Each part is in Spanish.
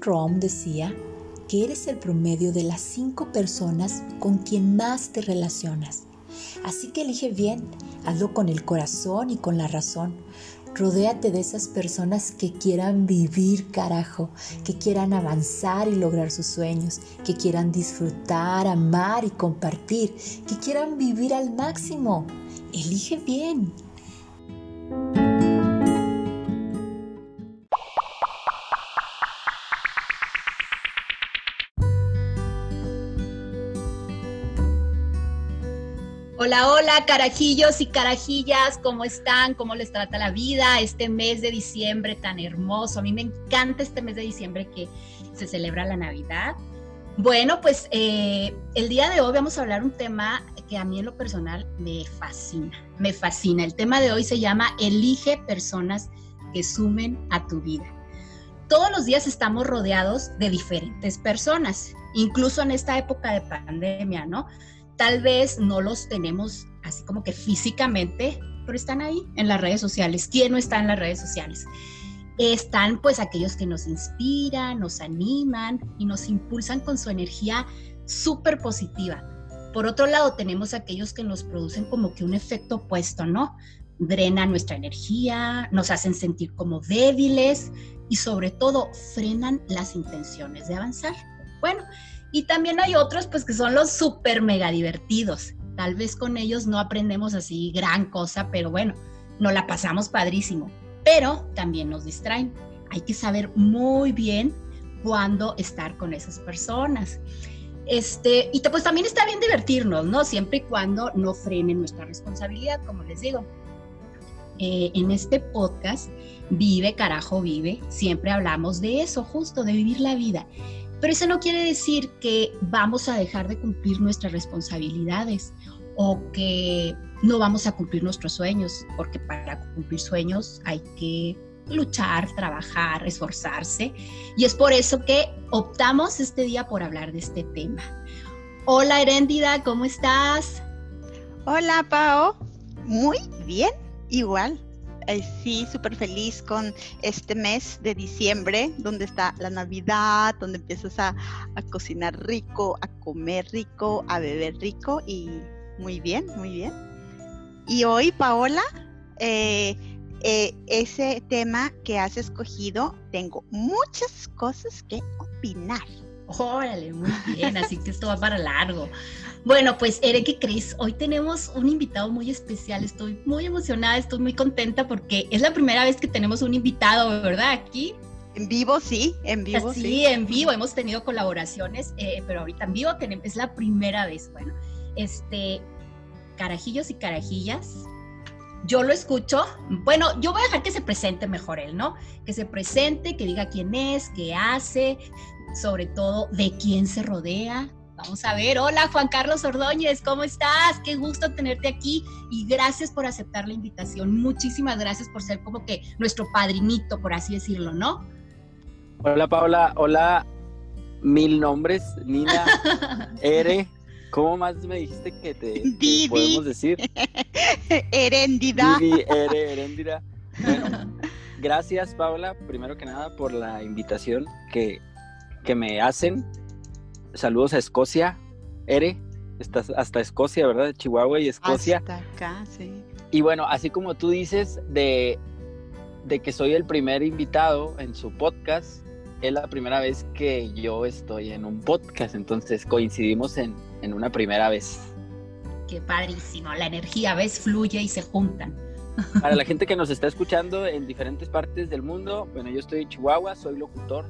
Rohn decía que eres el promedio de las cinco personas con quien más te relacionas. Así que elige bien, hazlo con el corazón y con la razón. Rodéate de esas personas que quieran vivir, carajo, que quieran avanzar y lograr sus sueños, que quieran disfrutar, amar y compartir, que quieran vivir al máximo. Elige bien. Hola, hola, carajillos y carajillas, ¿cómo están? ¿Cómo les trata la vida este mes de diciembre tan hermoso? A mí me encanta este mes de diciembre que se celebra la Navidad. Bueno, pues eh, el día de hoy vamos a hablar un tema que a mí en lo personal me fascina, me fascina. El tema de hoy se llama Elige personas que sumen a tu vida. Todos los días estamos rodeados de diferentes personas, incluso en esta época de pandemia, ¿no? Tal vez no los tenemos así como que físicamente, pero están ahí en las redes sociales. ¿Quién no está en las redes sociales? Están pues aquellos que nos inspiran, nos animan y nos impulsan con su energía súper positiva. Por otro lado, tenemos aquellos que nos producen como que un efecto opuesto, ¿no? Drenan nuestra energía, nos hacen sentir como débiles y sobre todo frenan las intenciones de avanzar. Bueno, y también hay otros, pues, que son los súper mega divertidos. Tal vez con ellos no aprendemos así gran cosa, pero bueno, nos la pasamos padrísimo. Pero también nos distraen. Hay que saber muy bien cuándo estar con esas personas. Este, y pues también está bien divertirnos, ¿no? Siempre y cuando no frenen nuestra responsabilidad, como les digo. Eh, en este podcast, Vive, carajo, vive, siempre hablamos de eso, justo, de vivir la vida. Pero eso no quiere decir que vamos a dejar de cumplir nuestras responsabilidades o que no vamos a cumplir nuestros sueños, porque para cumplir sueños hay que luchar, trabajar, esforzarse. Y es por eso que optamos este día por hablar de este tema. Hola Heréndida, ¿cómo estás? Hola Pao, muy bien, igual sí, súper feliz con este mes de diciembre, donde está la Navidad, donde empiezas a, cocinar rico, a comer rico, a beber rico y muy bien, muy bien. Y hoy, Paola, eh, eh, ese tema que has escogido, tengo muchas cosas que opinar. Órale, muy bien, así que esto va para largo. Bueno, pues Ere, ¿qué crees? Hoy tenemos un invitado muy especial. Estoy muy emocionada, estoy muy contenta porque es la primera vez que tenemos un invitado, ¿verdad? Aquí. En vivo, sí, en vivo. Sí, sí. en vivo. Hemos tenido colaboraciones, eh, pero ahorita en vivo tenemos, es la primera vez. Bueno, este, carajillos y carajillas, yo lo escucho. Bueno, yo voy a dejar que se presente mejor él, ¿no? Que se presente, que diga quién es, qué hace, sobre todo de quién se rodea. Vamos a ver, hola Juan Carlos Ordóñez, ¿cómo estás? Qué gusto tenerte aquí y gracias por aceptar la invitación. Muchísimas gracias por ser como que nuestro padrinito, por así decirlo, ¿no? Hola Paula, hola, mil nombres, Nina, Ere, ¿cómo más me dijiste que te, podemos decir? Heréndida. Didi, Ere. Bueno, gracias Paula, primero que nada por la invitación que que me hacen. Saludos a Escocia, Ere, estás hasta Escocia, ¿verdad? Chihuahua y Escocia. Hasta acá, sí. Y bueno, así como tú dices de, de que soy el primer invitado en su podcast, es la primera vez que yo estoy en un podcast, entonces coincidimos en, en una primera vez. Qué padrísimo, la energía, ves, fluye y se juntan. Para la gente que nos está escuchando en diferentes partes del mundo, bueno, yo estoy en Chihuahua, soy locutor,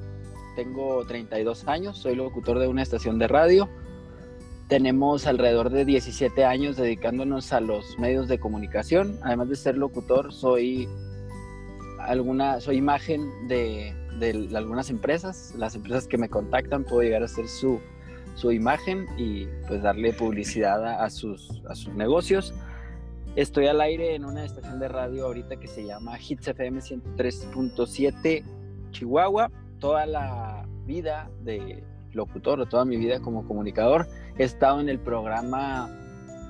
tengo 32 años, soy locutor de una estación de radio. Tenemos alrededor de 17 años dedicándonos a los medios de comunicación. Además de ser locutor, soy alguna, soy imagen de, algunas empresas. Las empresas que me contactan puedo llegar a ser su, su imagen y pues darle publicidad a, sus, a sus negocios. Estoy al aire en una estación de radio ahorita que se llama Hits FM 103.7 Chihuahua toda la vida de locutor, o toda mi vida como comunicador, he estado en el programa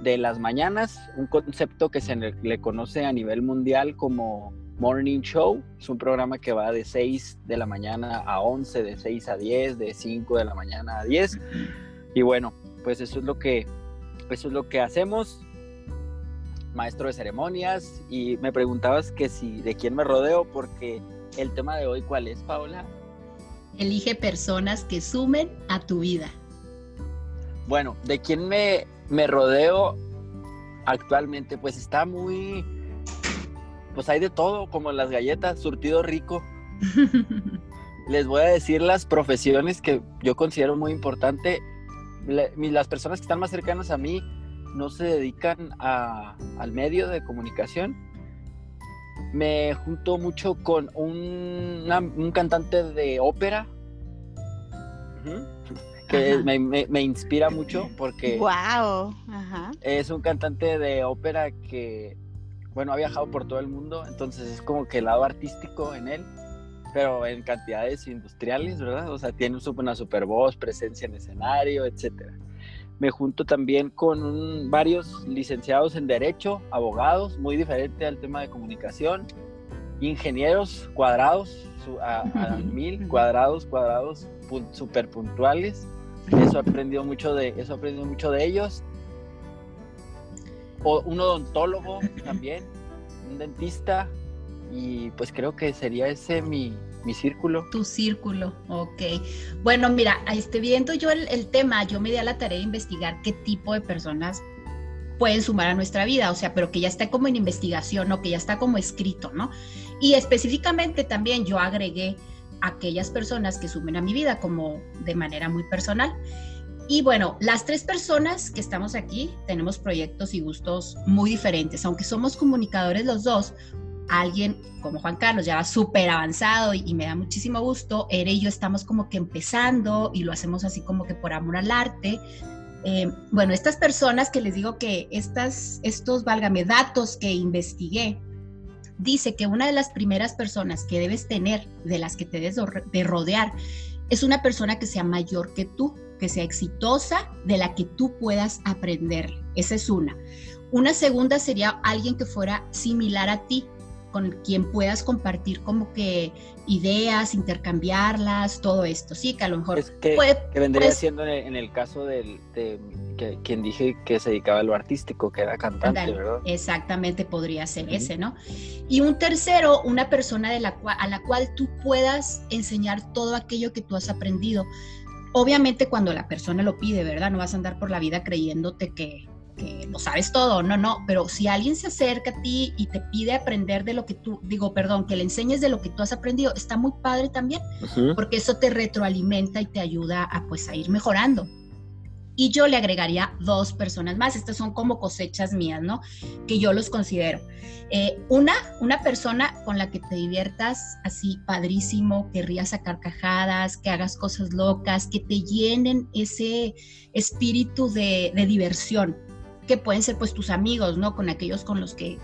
de las mañanas, un concepto que se le conoce a nivel mundial como Morning Show. Es un programa que va de 6 de la mañana a 11, de 6 a 10, de 5 de la mañana a 10. Y bueno, pues eso es lo que, eso es lo que hacemos. Maestro de ceremonias. Y me preguntabas que si de quién me rodeo, porque el tema de hoy, ¿cuál es, Paula? Elige personas que sumen a tu vida. Bueno, ¿de quién me, me rodeo actualmente? Pues está muy pues hay de todo, como las galletas, surtido rico. Les voy a decir las profesiones que yo considero muy importante. las personas que están más cercanas a mí no se dedican al medio de comunicación. Me junto mucho con un, cantante de ópera que me, inspira mucho porque wow. es un cantante de ópera que bueno, ha viajado por todo el mundo, entonces es como que el lado artístico en él, pero en cantidades industriales, ¿verdad? O sea, tiene una super voz, presencia en escenario, etcétera. Me junto también con varios licenciados en Derecho, abogados, muy diferente al tema de comunicación, ingenieros cuadrados, a, mil, cuadrados, cuadrados, súper puntuales. Eso he aprendido mucho de, eso he aprendido mucho de ellos o un odontólogo también, un dentista, y pues creo que sería ese mi, mi círculo. Tu círculo, ok. Bueno, mira, este, viendo yo el, tema, yo me di a la tarea de investigar qué tipo de personas pueden sumar a nuestra vida, o sea, pero que ya está como en investigación, ¿no? Que ya está como escrito, ¿no? Y específicamente también yo agregué aquellas personas que sumen a mi vida como de manera muy personal. Y bueno, las tres personas que estamos aquí tenemos proyectos y gustos muy diferentes, aunque somos comunicadores los dos. Alguien como Juan Carlos ya súper avanzado y, me da muchísimo gusto. Ere y yo estamos como que empezando y lo hacemos así como que por amor al arte. Eh, bueno, estas personas que les digo que estas, estos, válgame, datos que investigué, dice que una de las primeras personas que debes tener, de las que te debes de rodear, es una persona que sea mayor que tú que sea exitosa, de la que tú puedas aprender. Esa es una. Una segunda sería alguien que fuera similar a ti, con quien puedas compartir como que ideas, intercambiarlas, todo esto, sí, que a lo mejor es que, vendría siendo en el, caso del, de quien dije que se dedicaba a lo artístico, que era cantante, ¿verdad? Exactamente, podría ser ese, ¿no? Y un tercero, una persona de la a la cual tú puedas enseñar todo aquello que tú has aprendido. Obviamente cuando la persona lo pide, ¿verdad? No vas a andar por la vida creyéndote que, lo sabes todo, no, no, pero si alguien se acerca a ti y te pide aprender de lo que tú, digo, perdón, que le enseñes de lo que tú has aprendido, está muy padre también, porque eso te retroalimenta y te ayuda a pues a ir mejorando y yo le agregaría dos personas más. Estas son como cosechas mías, ¿no? Que yo los considero. Eh, una, una persona con la que te diviertas así padrísimo, que rías a carcajadas, que hagas cosas locas, que te llenen ese espíritu de, de diversión, que pueden ser pues tus amigos, ¿no? Con aquellos con los que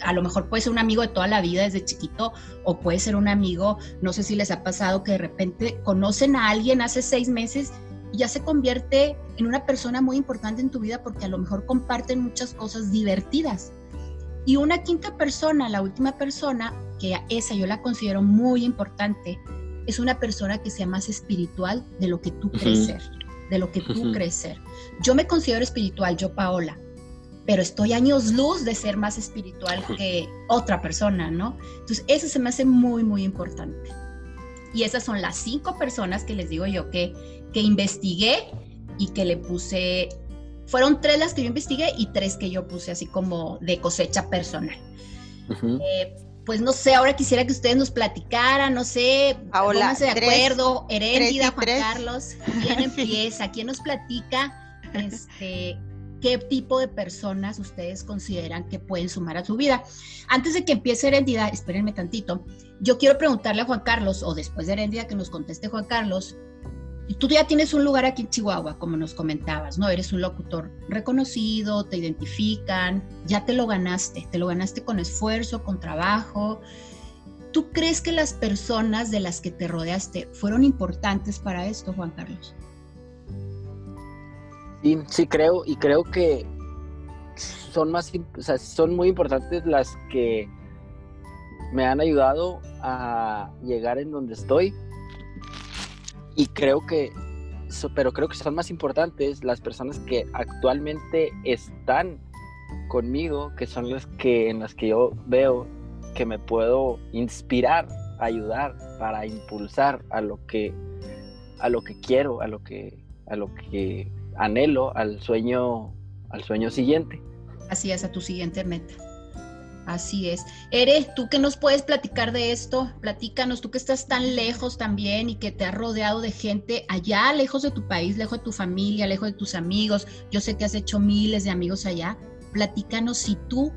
a lo mejor puede ser un amigo de toda la vida desde chiquito o puede ser un amigo, no sé si les ha pasado que de repente conocen a alguien hace seis meses ya se convierte en una persona muy importante en tu vida porque a lo mejor comparten muchas cosas divertidas. Y una quinta persona, la última persona, que esa yo la considero muy importante, es una persona que sea más espiritual de lo que tú crees ser, de lo que tú crees ser. Yo me considero espiritual, yo Paola, pero estoy años luz de ser más espiritual que otra persona, ¿no? Entonces, eso se me hace muy, muy importante. Y esas son las cinco personas que les digo yo que que investigué y que le puse, fueron tres las que yo investigué y tres que yo puse así como de cosecha personal. Eh, pues no sé, ahora quisiera que ustedes nos platicaran, no sé, Paola, de acuerdo, Heréndida, Juan Carlos, ¿quién empieza? ¿Quién nos platica este, qué tipo de personas ustedes consideran que pueden sumar a su vida? Antes de que empiece Heréndida, espérenme tantito, yo quiero preguntarle a Juan Carlos, o después de Heréndida que nos conteste Juan Carlos, tú ya tienes un lugar aquí en Chihuahua, como nos comentabas, ¿no? Eres un locutor reconocido, te identifican, ya te lo ganaste, te lo ganaste con esfuerzo, con trabajo. ¿Tú crees que las personas de las que te rodeaste fueron importantes para esto, Juan Carlos? Sí, sí creo, y creo que son más, o sea, son muy importantes las que me han ayudado a llegar en donde estoy. Y creo que, pero creo que son más importantes las personas que actualmente están conmigo, que son las que en las que yo veo que me puedo inspirar, ayudar para impulsar a lo que a lo que quiero, a lo que a lo que anhelo, al sueño al sueño siguiente. Así es, a tu siguiente meta. Así es. Ere, ¿tú qué nos puedes platicar de esto? Platícanos, tú que estás tan lejos también y que te has rodeado de gente allá, lejos de tu país, lejos de tu familia, lejos de tus amigos. Yo sé que has hecho miles de amigos allá. Platícanos si tú,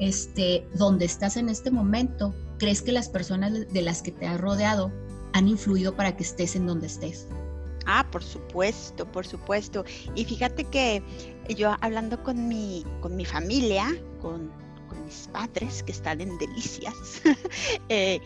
este, donde estás en este momento, crees que las personas de las que te has rodeado han influido para que estés en donde estés. Ah, por supuesto, por supuesto. Y fíjate que yo hablando con mi, con mi familia, con, mis padres que están en delicias, eh,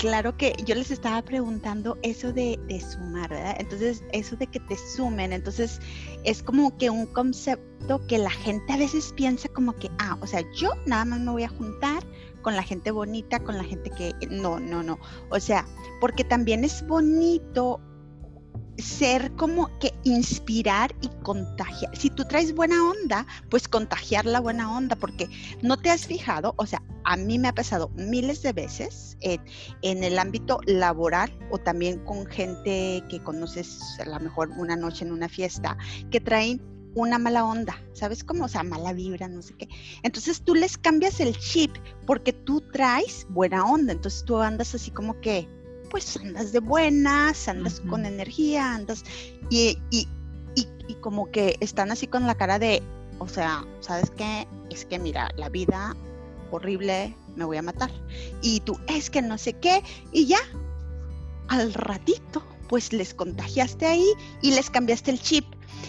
claro que yo les estaba preguntando eso de, de, sumar, ¿verdad? Entonces, eso de que te sumen, entonces es como que un concepto que la gente a veces piensa como que, ah, o sea, yo nada más me voy a juntar con la gente bonita, con la gente que, no, no, no, o sea, porque también es bonito ser como que inspirar y contagiar. Si tú traes buena onda, pues contagiar la buena onda, porque no te has fijado, o sea, a mí me ha pasado miles de veces en, el ámbito laboral o también con gente que conoces a lo mejor una noche en una fiesta, que traen una mala onda, ¿sabes cómo? O sea, mala vibra, no sé qué. Entonces tú les cambias el chip porque tú traes buena onda, entonces tú andas así como que pues andas de buenas, andas con energía, andas y, y, y, como que están así con la cara de, o sea, ¿sabes qué? Es que mira, la vida horrible, me voy a matar. Y tú, es que no sé qué, y ya, al ratito, pues les contagiaste ahí y les cambiaste el chip.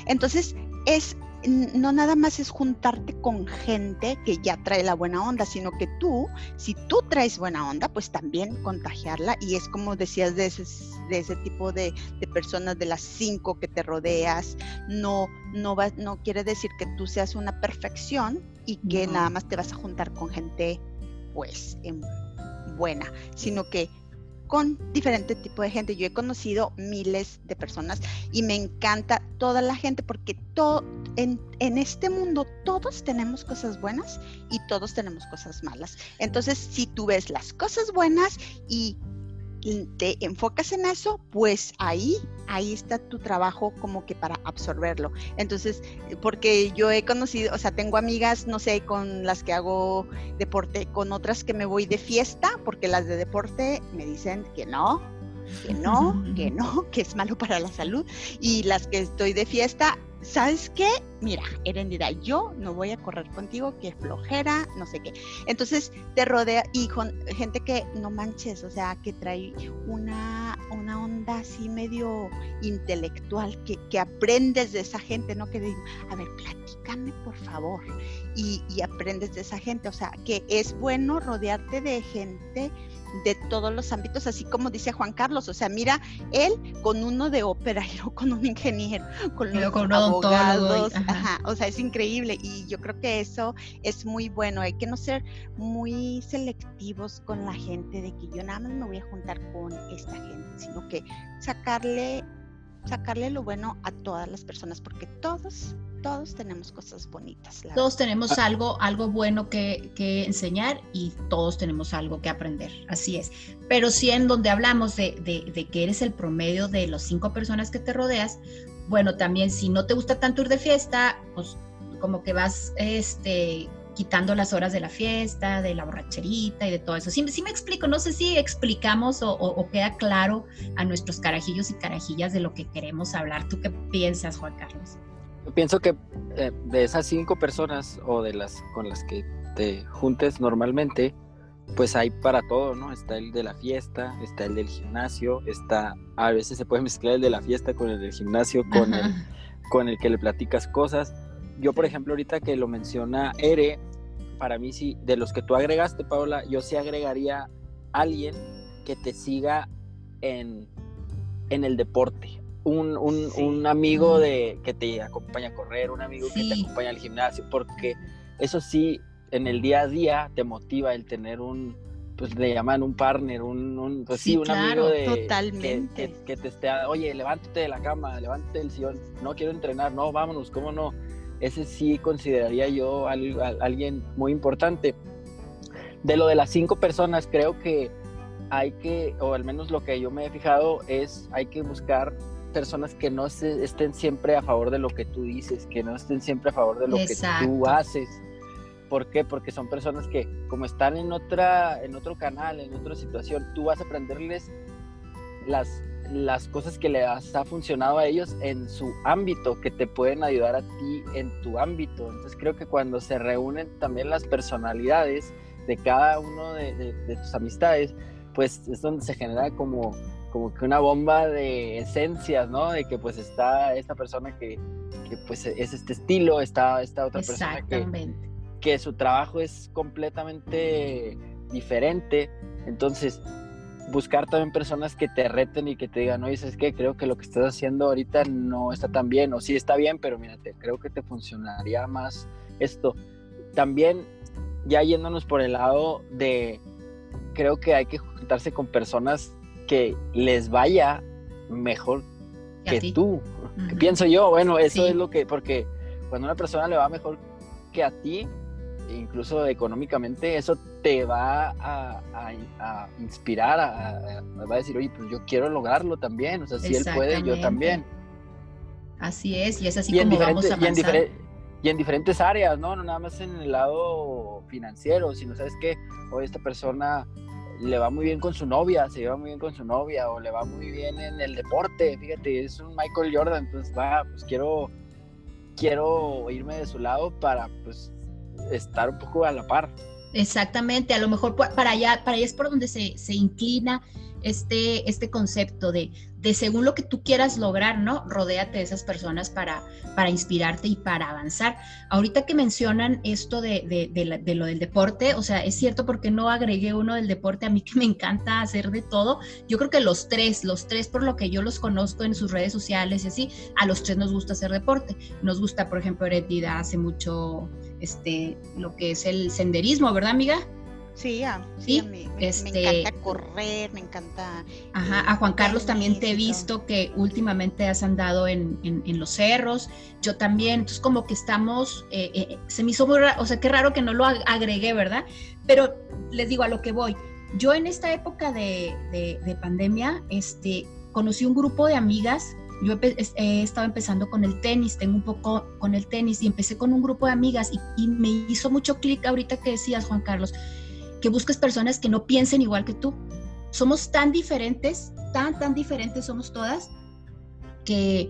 Entonces, es no nada más es juntarte con gente que ya trae la buena onda, sino que tú, si tú traes buena onda, pues también contagiarla. Y es como decías de ese, de ese tipo de, personas, de las cinco que te rodeas, no, no, va, no quiere decir que tú seas una perfección y que nada más te vas a juntar con gente pues buena, sino que con diferente tipo de gente. Yo he conocido miles de personas y me encanta toda la gente porque todo, en, en, este mundo todos tenemos cosas buenas y todos tenemos cosas malas. Entonces, si tú ves las cosas buenas y te enfocas en eso, pues ahí, ahí está tu trabajo como que para absorberlo. Entonces, porque yo he conocido, o sea, tengo amigas, no sé, con las que hago deporte, con otras que me voy de fiesta, porque las de deporte me dicen que no, que no, que no, que es malo para la salud. Y las que estoy de fiesta, ¿sabes qué? Mira, Erendira, yo no voy a correr contigo, que flojera, no sé qué. Entonces te rodea y con gente que no manches, o sea, que trae una, una onda así medio intelectual, que, que aprendes de esa gente, ¿no? Que digo, a ver, platícame por favor. Y, y aprendes de esa gente, o sea, que es bueno rodearte de gente de todos los ámbitos, así como dice Juan Carlos, o sea, mira, él con uno de ópera, yo con un ingeniero, con los abogados, ajá. o sea, es increíble y yo creo que eso es muy bueno, hay que no ser muy selectivos con la gente de que yo nada más me voy a juntar con esta gente, sino que sacarle sacarle lo bueno a todas las personas porque todos todos tenemos cosas bonitas. Todos tenemos ah. algo, algo bueno que, enseñar y todos tenemos algo que aprender, así es. Pero si en donde hablamos de, de, que eres el promedio de las cinco personas que te rodeas, bueno, también si no te gusta tanto ir de fiesta, pues como que vas este, quitando las horas de la fiesta, de la borracherita y de todo eso. Sí, sí me explico, no sé si explicamos o, queda claro a nuestros carajillos y carajillas de lo que queremos hablar. ¿Tú qué piensas, Juan Carlos? Pienso que eh, de esas cinco personas o de las con las que te juntes normalmente, pues hay para todo, ¿no? Está el de la fiesta, está el del gimnasio, está, a veces se puede mezclar el de la fiesta con el del gimnasio, con, el, con el que le platicas cosas. Yo, por ejemplo, ahorita que lo menciona Ere, para mí sí, de los que tú agregaste, Paola, yo sí agregaría alguien que te siga en, en el deporte, un, un, un amigo de, que te acompaña a correr, un amigo que te acompaña al gimnasio, porque eso sí, en el día a día te motiva el tener un, pues le llaman un partner, un, un pues sí, un amigo de, totalmente. Que, te esté, oye, levántate de la cama, levántate del sillón, no quiero entrenar, no, vámonos, ¿cómo no? Ese sí consideraría yo alguien muy importante. De lo de las cinco personas, creo que hay que, o al menos lo que yo me he fijado es, hay que buscar personas que no estén siempre a favor de lo que tú dices, que no estén siempre a favor de lo que tú haces. ¿Por qué? Porque son personas que como están en otra, en otro canal, en otra situación, tú vas a aprenderles las, las cosas que les ha funcionado a ellos en su ámbito, que te pueden ayudar a ti en tu ámbito. Entonces creo que cuando se reúnen también las personalidades de cada uno de tus amistades, pues es donde se genera como, como que una bomba de esencias, ¿no? De que pues está esta persona que, que pues es este estilo, está esta otra persona que, que su trabajo es completamente diferente. Entonces, buscar también personas que te reten y que te digan, oye, es que creo que lo que estás haciendo ahorita no está tan bien, o sí está bien, pero mírate, creo que te funcionaría más esto. También, ya yéndonos por el lado de, creo que hay que juntarse con personas que les vaya mejor que tú. Pienso yo, bueno, eso es lo que, porque cuando a una persona le va mejor que a ti, incluso económicamente, eso te va a, inspirar, a, va a decir, oye, pues yo quiero lograrlo también, o sea, si él puede, yo también. Así es, y es así como vamos a avanzar. Y en, diferentes áreas, ¿no? No nada más en el lado financiero, sino, ¿sabes qué? Hoy esta persona le va muy bien con su novia, se lleva muy bien con su novia, o le va muy bien en el deporte, fíjate, es un Michael Jordan, entonces va, pues quiero, quiero irme de su lado para pues estar un poco a la par. Exactamente, a lo mejor para allá, para allá es por donde se, se inclina este, este concepto de, de según lo que tú quieras lograr, ¿no? Rodéate de esas personas para, para inspirarte y para avanzar. Ahorita que mencionan esto de, de, lo del deporte, o sea, es cierto porque no agregué uno del deporte, a mí que me encanta hacer de todo. Yo creo que los tres, los tres por lo que yo los conozco en sus redes sociales y así, a los tres nos gusta hacer deporte. Nos gusta, por ejemplo, Heredida hace mucho este, lo que es el senderismo, ¿verdad, amiga? Sí, sí, me, este, encanta correr, me encanta. Ajá, a Juan Carlos también te he visto que últimamente has andado en, los cerros, yo también, entonces como que estamos, eh, eh, se me hizo muy raro, o sea, qué raro que no lo agregué, ¿verdad? Pero les digo a lo que voy, yo en esta época de, pandemia, este, conocí un grupo de amigas yo he, estado empezando con el tenis, tengo un poco con el tenis y empecé con un grupo de amigas y, y me hizo mucho clic ahorita que decías, Juan Carlos, que busques personas que no piensen igual que tú. Somos tan diferentes, tan, tan diferentes somos todas, que,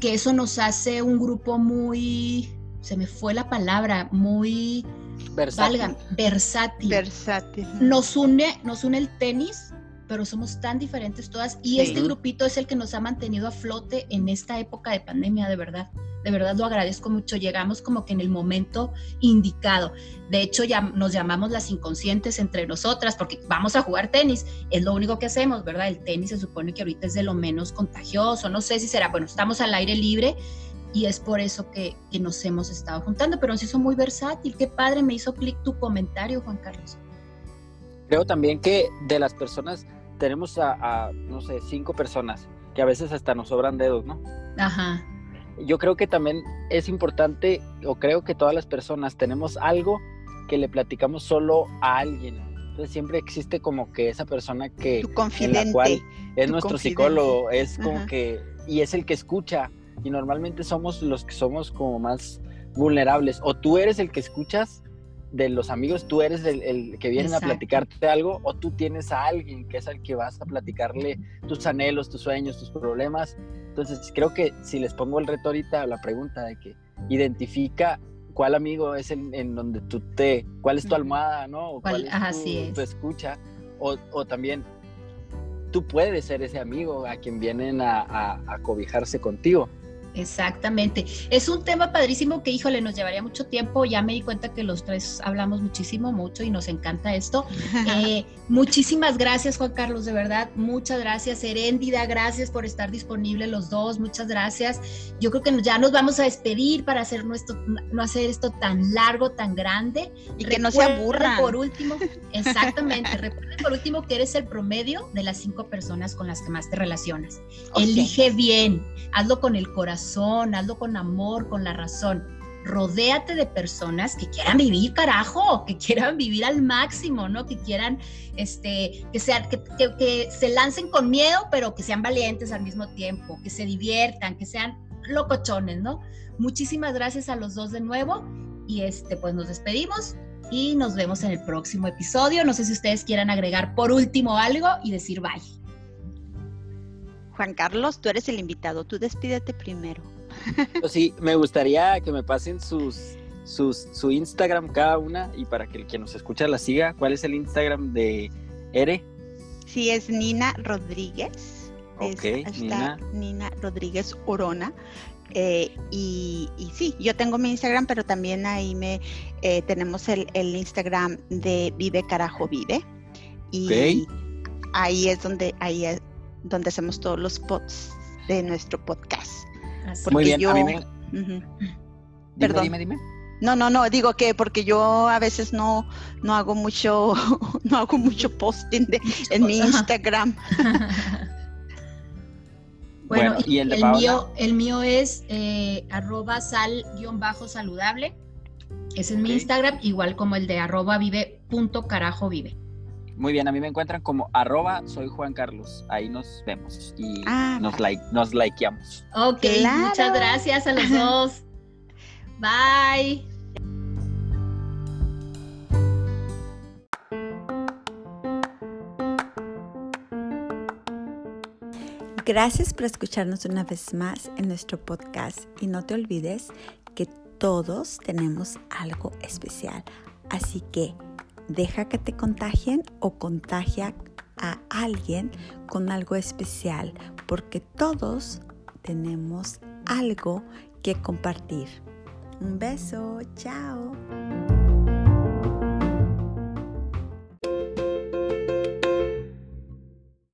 que eso nos hace un grupo muy, se me fue la palabra, muy versátil. versátil. Versátil. Nos une, nos une el tenis, pero somos tan diferentes todas y este grupito es el que nos ha mantenido a flote en esta época de pandemia, de verdad. De verdad lo agradezco mucho. Llegamos como que en el momento indicado. De hecho, ya nos llamamos las inconscientes entre nosotras porque vamos a jugar tenis. Es lo único que hacemos, ¿verdad? El tenis se supone que ahorita es de lo menos contagioso. No sé si será, bueno, estamos al aire libre y es por eso que, que nos hemos estado juntando, pero nos hizo muy versátil. Qué padre, me hizo clic tu comentario, Juan Carlos. Creo también que de las personas tenemos a, no sé, cinco personas que a veces hasta nos sobran dedos, ¿no? Ajá. Yo creo que también es importante, o creo que todas las personas tenemos algo que le platicamos solo a alguien. Entonces siempre existe como que esa persona que en la cual es nuestro psicólogo, es como que y es el que escucha y normalmente somos los que somos como más vulnerables o tú eres el que escuchas de los amigos, tú eres el, que vienen a platicarte algo o tú tienes a alguien que es al que vas a platicarle tus anhelos, tus sueños, tus problemas. Entonces, creo que si les pongo el reto ahorita, la pregunta de que identifica cuál amigo es el, en donde tú te, cuál es tu almohada, ¿no? O cuál, es, tu, escucha, o, también tú puedes ser ese amigo a quien vienen a, a cobijarse contigo. Exactamente. Es un tema padrísimo que, híjole, nos llevaría mucho tiempo. Ya me di cuenta que los tres hablamos muchísimo, mucho y nos encanta esto. Eh, muchísimas gracias, Juan Carlos, de verdad. Muchas gracias. Heréndida, gracias por estar disponible los dos. Muchas gracias. Yo creo que ya nos vamos a despedir para hacer nuestro, no hacer esto tan largo, tan grande. Y que no se aburra. Por último, exactamente. Recuerden por último que eres el promedio de las cinco personas con las que más te relacionas. Elige bien, hazlo con el corazón hazlo con amor, con la razón. Rodéate de personas que quieran vivir, carajo, que quieran vivir al máximo, ¿no? Que quieran, este, que sean, que, se lancen con miedo, pero que sean valientes al mismo tiempo, que se diviertan, que sean locochones, ¿no? Muchísimas gracias a los dos de nuevo y este, pues nos despedimos y nos vemos en el próximo episodio. No sé si ustedes quieran agregar por último algo y decir bye. Juan Carlos, tú eres el invitado, tú despídete primero. Pues sí, me gustaría que me pasen sus, sus, su Instagram cada una y para que el que nos escucha la siga. ¿Cuál es el Instagram de Ere? Sí, es Nina Rodríguez. Ok, Nina. Nina Rodríguez Orona. Eh, y, sí, yo tengo mi Instagram, pero también ahí me eh, tenemos el, Instagram de Vive Carajo Vive. Y ahí es donde ahí es, donde hacemos todos los pods de nuestro podcast. Muy bien, a mí me... Perdón. Dime, dime. No, no, no, digo que porque yo a veces no, no hago mucho, no hago mucho posting en mi Instagram. bueno, y el, mío, el mío es eh, arroba sal-saludable. Ese es mi Instagram, igual como el de arroba vive punto carajo vive. Muy bien, a mí me encuentran como arroba soy Juan Carlos. Ahí nos vemos y ah, nos, like, nos likeamos. Ok, muchas gracias a los dos. Bye. Gracias por escucharnos una vez más en nuestro podcast y no te olvides que todos tenemos algo especial. Así que Deja que te contagien o contagia a alguien con algo especial, porque todos tenemos algo que compartir. Un beso, chao.